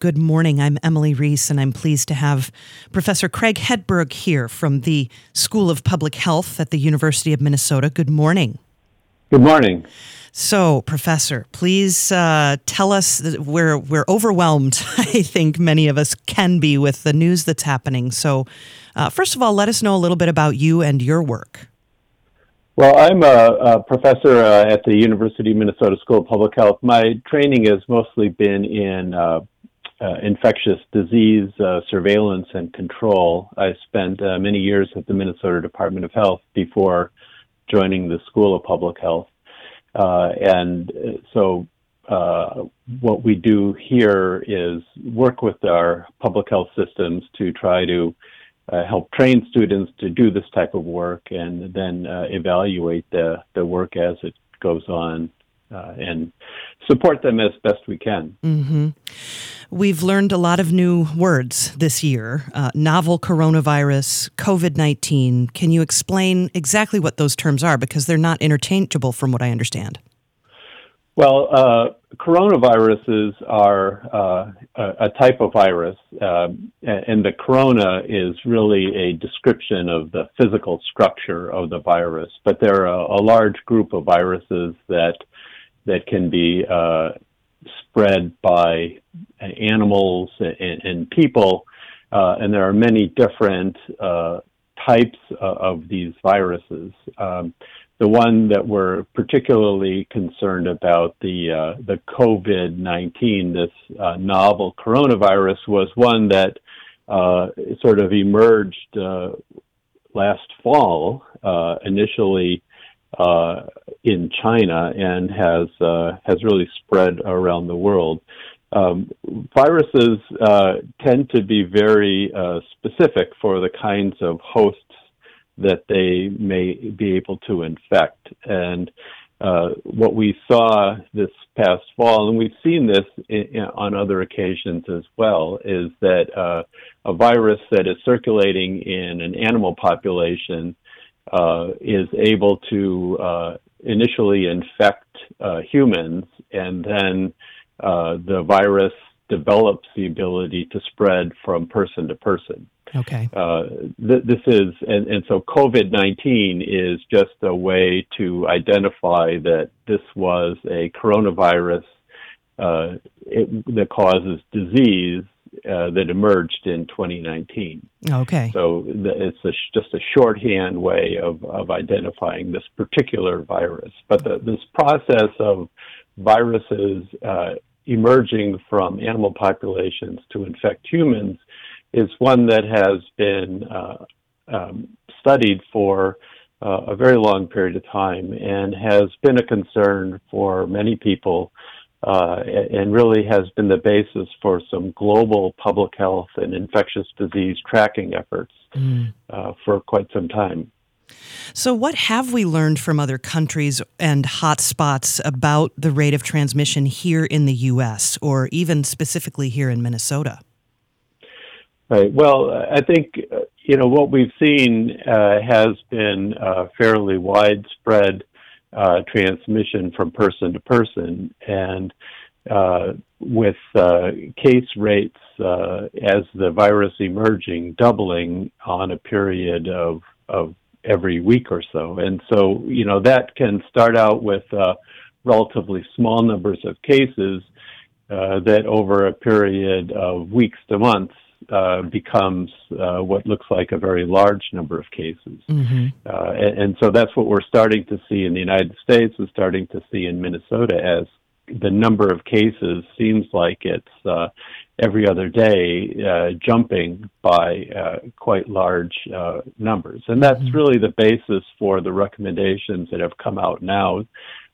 Good morning. I'm Emily Reese, and I'm pleased to have Professor Craig Hedberg here from the School of Public Health at the University of Minnesota. Good morning. Good morning. So, Professor, please uh, tell us. We're we're overwhelmed. I think many of us can be with the news that's happening. So, uh, first of all, let us know a little bit about you and your work. Well, I'm a, a professor uh, at the University of Minnesota School of Public Health. My training has mostly been in uh, infectious disease uh, surveillance and control. I spent uh, many years at the Minnesota Department of Health before joining the School of Public Health. Uh, and uh, so, uh, what we do here is work with our public health systems to try to help train students to do this type of work and then evaluate the, the work as it goes on uh, and support them as best we can. Mm-hmm. We've learned a lot of new words this year uh, novel coronavirus, COVID 19. Can you explain exactly what those terms are? Because they're not interchangeable from what I understand. Well, uh, coronaviruses are uh, a, type of virus, uh, and the corona is really a description of the physical structure of the virus. But there are a large group of viruses that that can be uh, spread by animals and, and people, uh, and there are many different uh, types of these viruses. Um, the one that we're particularly concerned about, the uh, the COVID nineteen, this uh, novel coronavirus, was one that uh, sort of emerged last fall. initially uh, in China and has uh, has really spread around the world. Um, viruses uh, tend to be very uh, specific for the kinds of hosts that they may be able to infect. And uh, what we saw this past fall, and we've seen this in, in, on other occasions as well, is that uh, a virus that is circulating in an animal population uh, is able to uh, initially infect uh, humans, and then uh, the virus develops the ability to spread from person to person. Okay. Uh, th- this is, and, and so COVID 19 is just a way to identify that this was a coronavirus uh, it, that causes disease uh, that emerged in 2019. Okay. So the, it's a, just a shorthand way of, of identifying this particular virus. But the, this process of viruses uh, emerging from animal populations to infect humans is one that has been uh, um, studied for uh, a very long period of time and has been a concern for many people uh, and really has been the basis for some global public health and infectious disease tracking efforts mm. uh, for quite some time. So, what have we learned from other countries and hotspots about the rate of transmission here in the U.S., or even specifically here in Minnesota? Right. Well, I think uh, you know what we've seen uh, has been uh, fairly widespread uh, transmission from person to person. And uh, with uh, case rates uh, as the virus emerging doubling on a period of, of every week or so. And so, you know, that can start out with uh, relatively small numbers of cases uh, that over a period of weeks to months uh, becomes uh, what looks like a very large number of cases. Mm-hmm. Uh, and, and, so that's what we're starting to see in the United States and starting to see in Minnesota as the number of cases seems like it's uh, every other day uh, jumping by quite large numbers. And that's mm-hmm. really the basis for the recommendations that have come out now,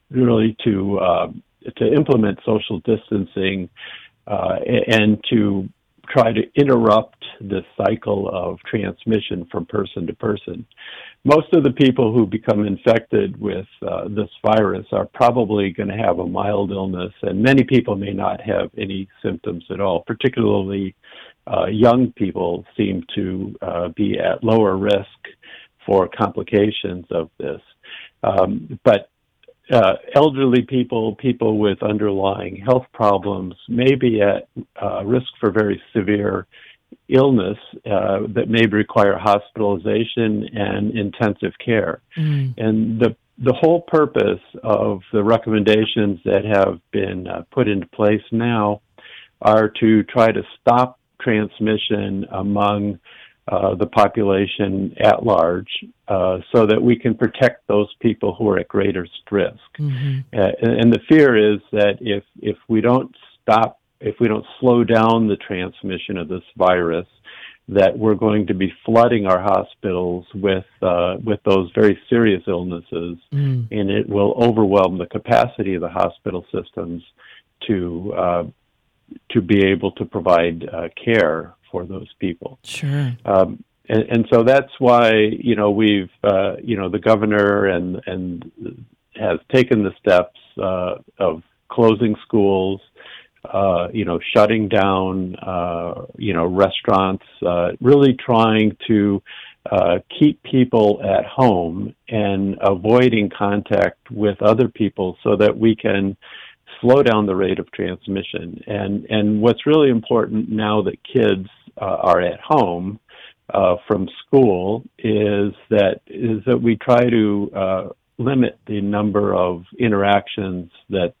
really to to implement social distancing uh, and to try to interrupt the cycle of transmission from person to person. Most of the people who become infected with uh, this virus are probably going to have a mild illness, and many people may not have any symptoms at all. Particularly, uh, young people seem to uh, be at lower risk for complications of this. Um, but uh, elderly people, people with underlying health problems, may be at uh, risk for very severe illness uh, that may require hospitalization and intensive care. Mm. And the the whole purpose of the recommendations that have been uh, put into place now are to try to stop transmission among uh, the population at large uh, so that we can protect those people who are at greatest risk. Mm-hmm. Uh, and, and, the fear is that if, if we don't stop, if we don't slow down the transmission of this virus, that we're going to be flooding our hospitals with uh, with those very serious illnesses, mm. and it will overwhelm the capacity of the hospital systems to uh, to be able to provide uh, care for those people. Sure. Um, and, and, so that's why you know we've uh, you know the governor and and has taken the steps uh, of closing schools, uh, you know, shutting down uh, you know restaurants, uh, really trying to uh, keep people at home and avoiding contact with other people so that we can slow down the rate of transmission. And and what's really important now that kids uh, are at home uh, from school is that is that we try to uh, limit the number of interactions that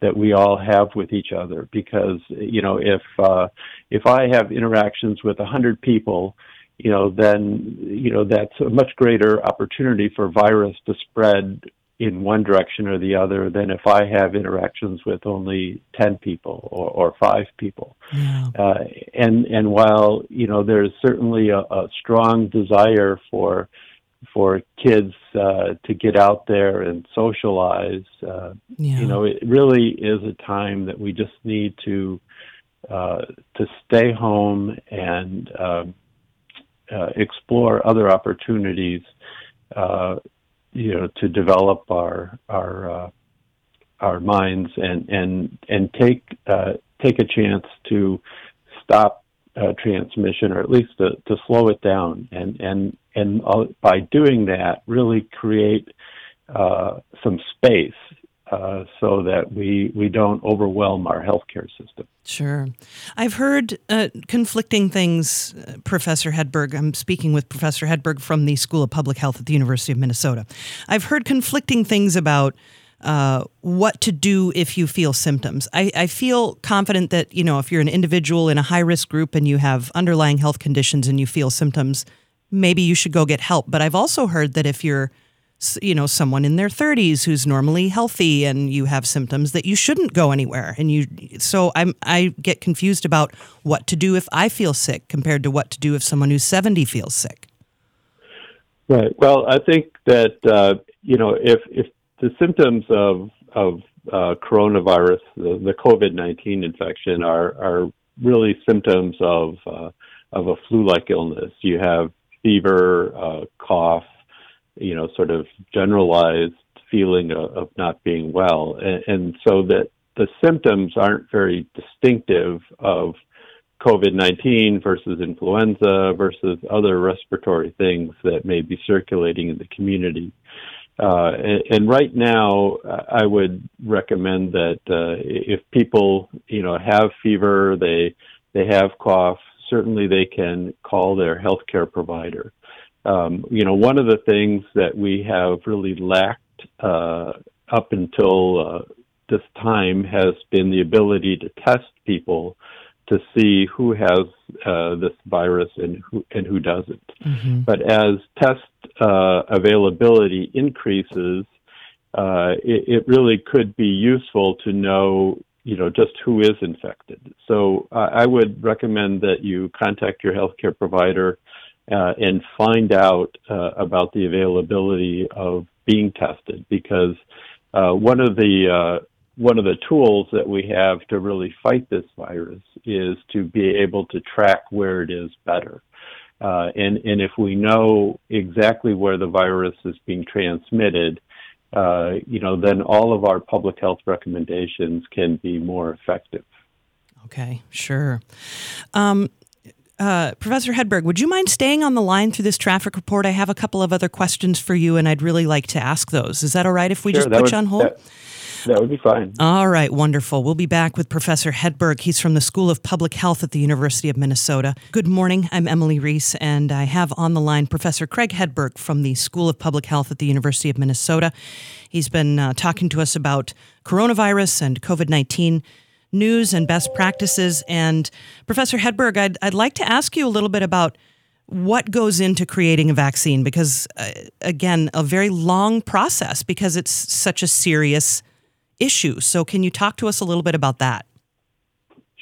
that we all have with each other because you know if uh, if I have interactions with a hundred people you know then you know that's a much greater opportunity for virus to spread in one direction or the other than if I have interactions with only 10 people or, or five people. Yeah. Uh, and, and while, you know, there's certainly a, a strong desire for, for kids uh, to get out there and socialize, uh, yeah. you know, it really is a time that we just need to, uh, to stay home and, um, uh, explore other opportunities uh, you know to develop our our uh, our minds and and and take uh, take a chance to stop uh, transmission or at least to, to slow it down. And and and by doing that really create uh, some space uh, so that we, we don't overwhelm our healthcare system. Sure. I've heard uh, conflicting things, uh, Professor Hedberg. I'm speaking with Professor Hedberg from the School of Public Health at the University of Minnesota. I've heard conflicting things about uh, what to do if you feel symptoms. I, I, feel confident that, you know, if you're an individual in a high risk group and you have underlying health conditions and you feel symptoms, maybe you should go get help. But I've also heard that if you're you know someone in their 30s who's normally healthy and you have symptoms that you shouldn't go anywhere. And you so i'm i get confused about what to do if i feel sick compared to what to do if someone who's 70 feels sick. Right. Well i think that uh, you know if if the symptoms of of uh, coronavirus the, the covid-19 infection are are really symptoms of uh, of a flu-like illness. You have fever uh, cough you know, sort of generalized feeling of, of not being well. And, and so that the symptoms aren't very distinctive of COVID 19 versus influenza versus other respiratory things that may be circulating in the community. Uh, and, and, right now, I would recommend that uh, if people, you know, have fever, they they have cough, certainly they can call their healthcare provider um, you know, one of the things that we have really lacked uh, up until uh, this time has been the ability to test people to see who has uh, this virus and who and who doesn't. Mm-hmm. But as test uh, availability increases, uh, it, it, really could be useful to know, you know, just who is infected. So uh, I would recommend that you contact your healthcare provider uh, and find out uh, about the availability of being tested because uh, one of the uh, one of the tools that we have to really fight this virus is to be able to track where it is better. Uh, and, and if we know exactly where the virus is being transmitted, uh, you know, then all of our public health recommendations can be more effective. Okay, sure. Um, uh, Professor Hedberg, would you mind staying on the line through this traffic report? I have a couple of other questions for you, and I'd really like to ask those. Is that all right if we sure, just put would, you on hold? That, that would be fine. All right, wonderful. We'll be back with Professor Hedberg. He's from the School of Public Health at the University of Minnesota. Good morning. I'm Emily Reese, and I have on the line Professor Craig Hedberg from the School of Public Health at the University of Minnesota. He's been uh, talking to us about coronavirus and COVID 19 news and best practices. And Professor Hedberg, I'd, I'd like to ask you a little bit about what goes into creating a vaccine because, uh, again, a very long process because it's such a serious issue. So, can you talk to us a little bit about that?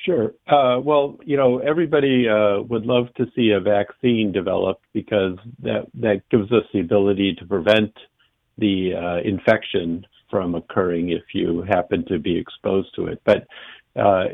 Sure. Uh, well, you know, everybody uh, would love to see a vaccine developed because that that gives us the ability to prevent the uh, infection from occurring if you happen to be exposed to it. But uh,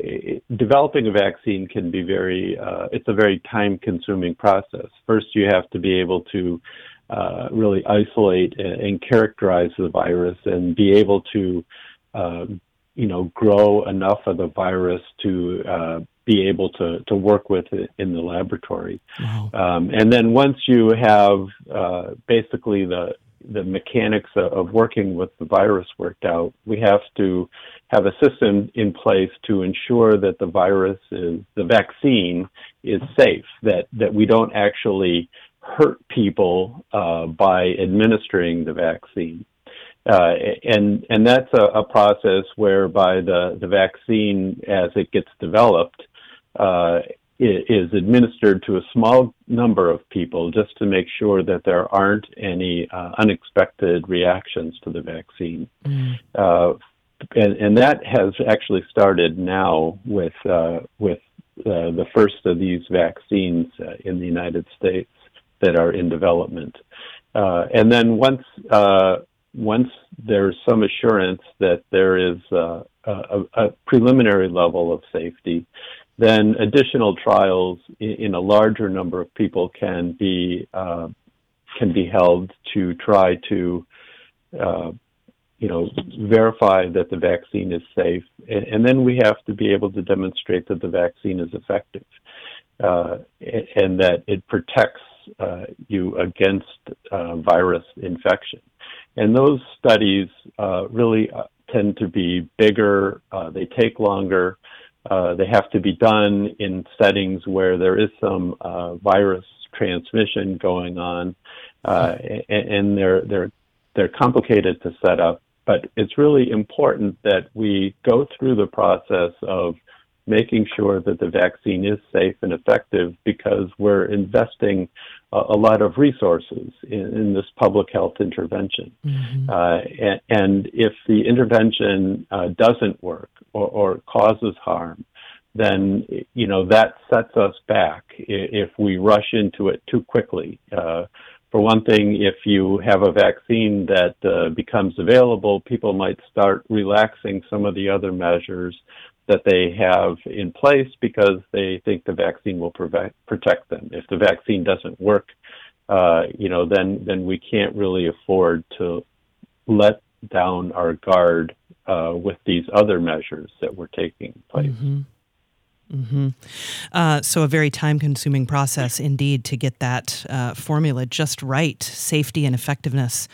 developing a vaccine can be very, uh, it's a very time consuming process. First, you have to be able to uh, really isolate and, and, characterize the virus and be able to, uh, you know, grow enough of the virus to uh, be able to, to work with it in the laboratory. Wow. Um, and then once you have uh, basically the the mechanics of working with the virus worked out, we have to have a system in place to ensure that the virus is the vaccine is safe, that that we don't actually hurt people uh, by administering the vaccine. Uh, and and that's a, a, process whereby the, the vaccine, as it gets developed, uh, is administered to a small number of people just to make sure that there aren't any uh, unexpected reactions to the vaccine. Mm. Uh, and, and, that has actually started now with uh, with uh, the first of these vaccines uh, in the United States that are in development. Uh, and then once once there's some assurance that there is a, a, preliminary level of safety, then additional trials in, a larger number of people can be uh, can be held to try to uh, you know verify that the vaccine is safe, and, and, then we have to be able to demonstrate that the vaccine is effective uh, and that it protects uh, you against uh, virus infection. And those studies uh, really tend to be bigger. they take longer. Uh, they have to be done in settings where there is some uh, virus transmission going on, uh, and, and they're they're they're complicated to set up. But it's really important that we go through the process of making sure that the vaccine is safe and effective because we're investing a, a lot of resources in, in, this public health intervention. Mm-hmm. Uh, and, and, if the intervention uh, doesn't work or, or, causes harm, then you know that sets us back if we rush into it too quickly. Uh, for one thing, if you have a vaccine that uh, becomes available, people might start relaxing some of the other measures that they have in place because they think the vaccine will prevent, protect them. If the vaccine doesn't work, uh, you know, then then we can't really afford to let down our guard uh, with these other measures that we're taking place. Mm-hmm. Mm-hmm. Uh, so, a very time consuming process indeed to get that uh, formula just right safety and effectiveness.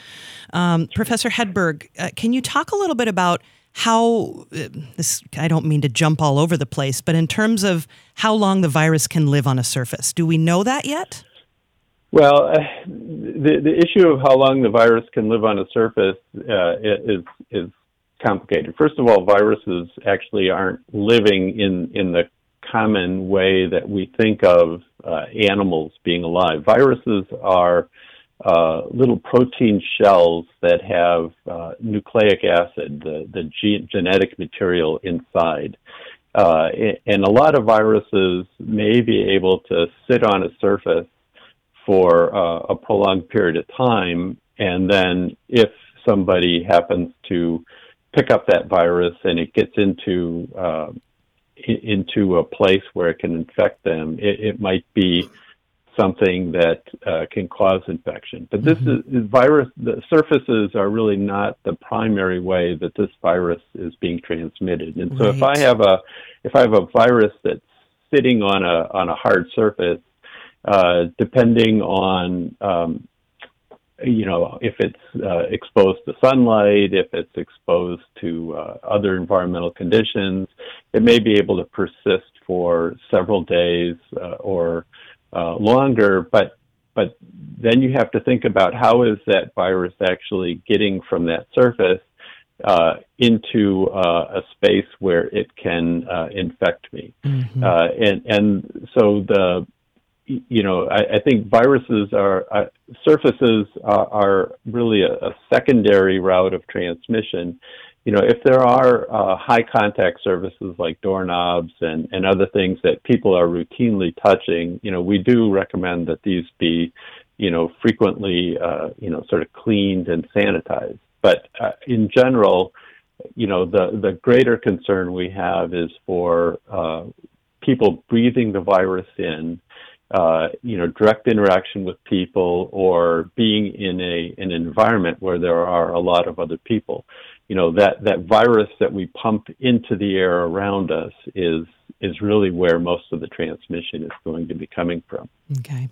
Um, Professor Hedberg, uh, can you talk a little bit about how uh, this? I don't mean to jump all over the place, but in terms of how long the virus can live on a surface, do we know that yet? Well, uh, the the issue of how long the virus can live on a surface uh, is is complicated. First of all, viruses actually aren't living in in the common way that we think of uh, animals being alive. Viruses are uh, little protein shells that have uh, nucleic acid, the, the ge- genetic material inside. Uh, and a lot of viruses may be able to sit on a surface for uh, a prolonged period of time, and then if somebody happens to pick up that virus and it gets into uh, into a place where it can infect them, it, it might be something that uh, can cause infection. But this mm-hmm. is virus. The surfaces are really not the primary way that this virus is being transmitted. And so, right. if I have a if I have a virus that's sitting on a on a hard surface, uh, depending on um, you know if it's uh, exposed to sunlight, if it's exposed to uh, other environmental conditions, it may be able to persist for several days uh, or uh, longer. But but then you have to think about how is that virus actually getting from that surface uh, into uh, a space where it can uh, infect me. Mm-hmm. Uh, and and so the you know I, I think viruses are uh, surfaces are, are really a, a, secondary route of transmission. You know, if there are uh, high contact services like doorknobs and, and other things that people are routinely touching, you know, we do recommend that these be, you know, frequently, you know, sort of cleaned and sanitized. But uh, in general, you know, the, the greater concern we have is for uh, people breathing the virus in, uh, you know, direct interaction with people or being in a an environment where there are a lot of other people. You know, that, that virus that we pump into the air around us is is really where most of the transmission is going to be coming from. Okay.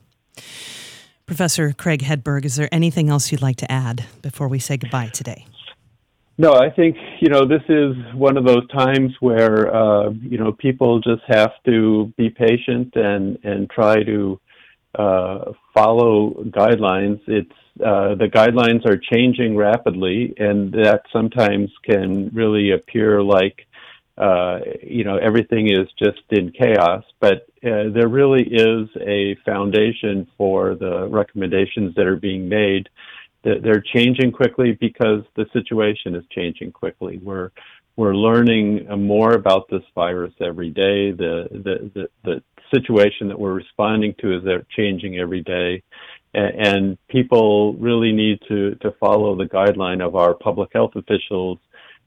Professor Craig Hedberg, is there anything else you'd like to add before we say goodbye today? No, I think you know this is one of those times where uh, you know people just have to be patient and and try to uh, follow guidelines. It's uh, the guidelines are changing rapidly, and that sometimes can really appear like uh, you know, everything is just in chaos, but uh, there really is a foundation for the recommendations that are being made. They're changing quickly because the situation is changing quickly. We're we're learning more about this virus every day. The the the, the situation that we're responding to is changing every day, and, and people really need to to follow the guideline of our public health officials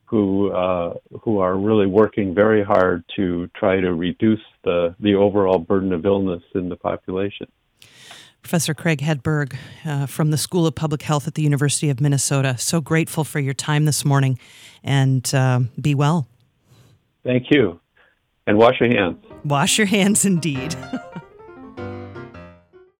who uh, who are really working very hard to try to reduce the the overall burden of illness in the population. Professor Craig Hedberg uh, from the School of Public Health at the University of Minnesota. So grateful for your time this morning, and uh, be well. Thank you, and wash your hands. Wash your hands, indeed.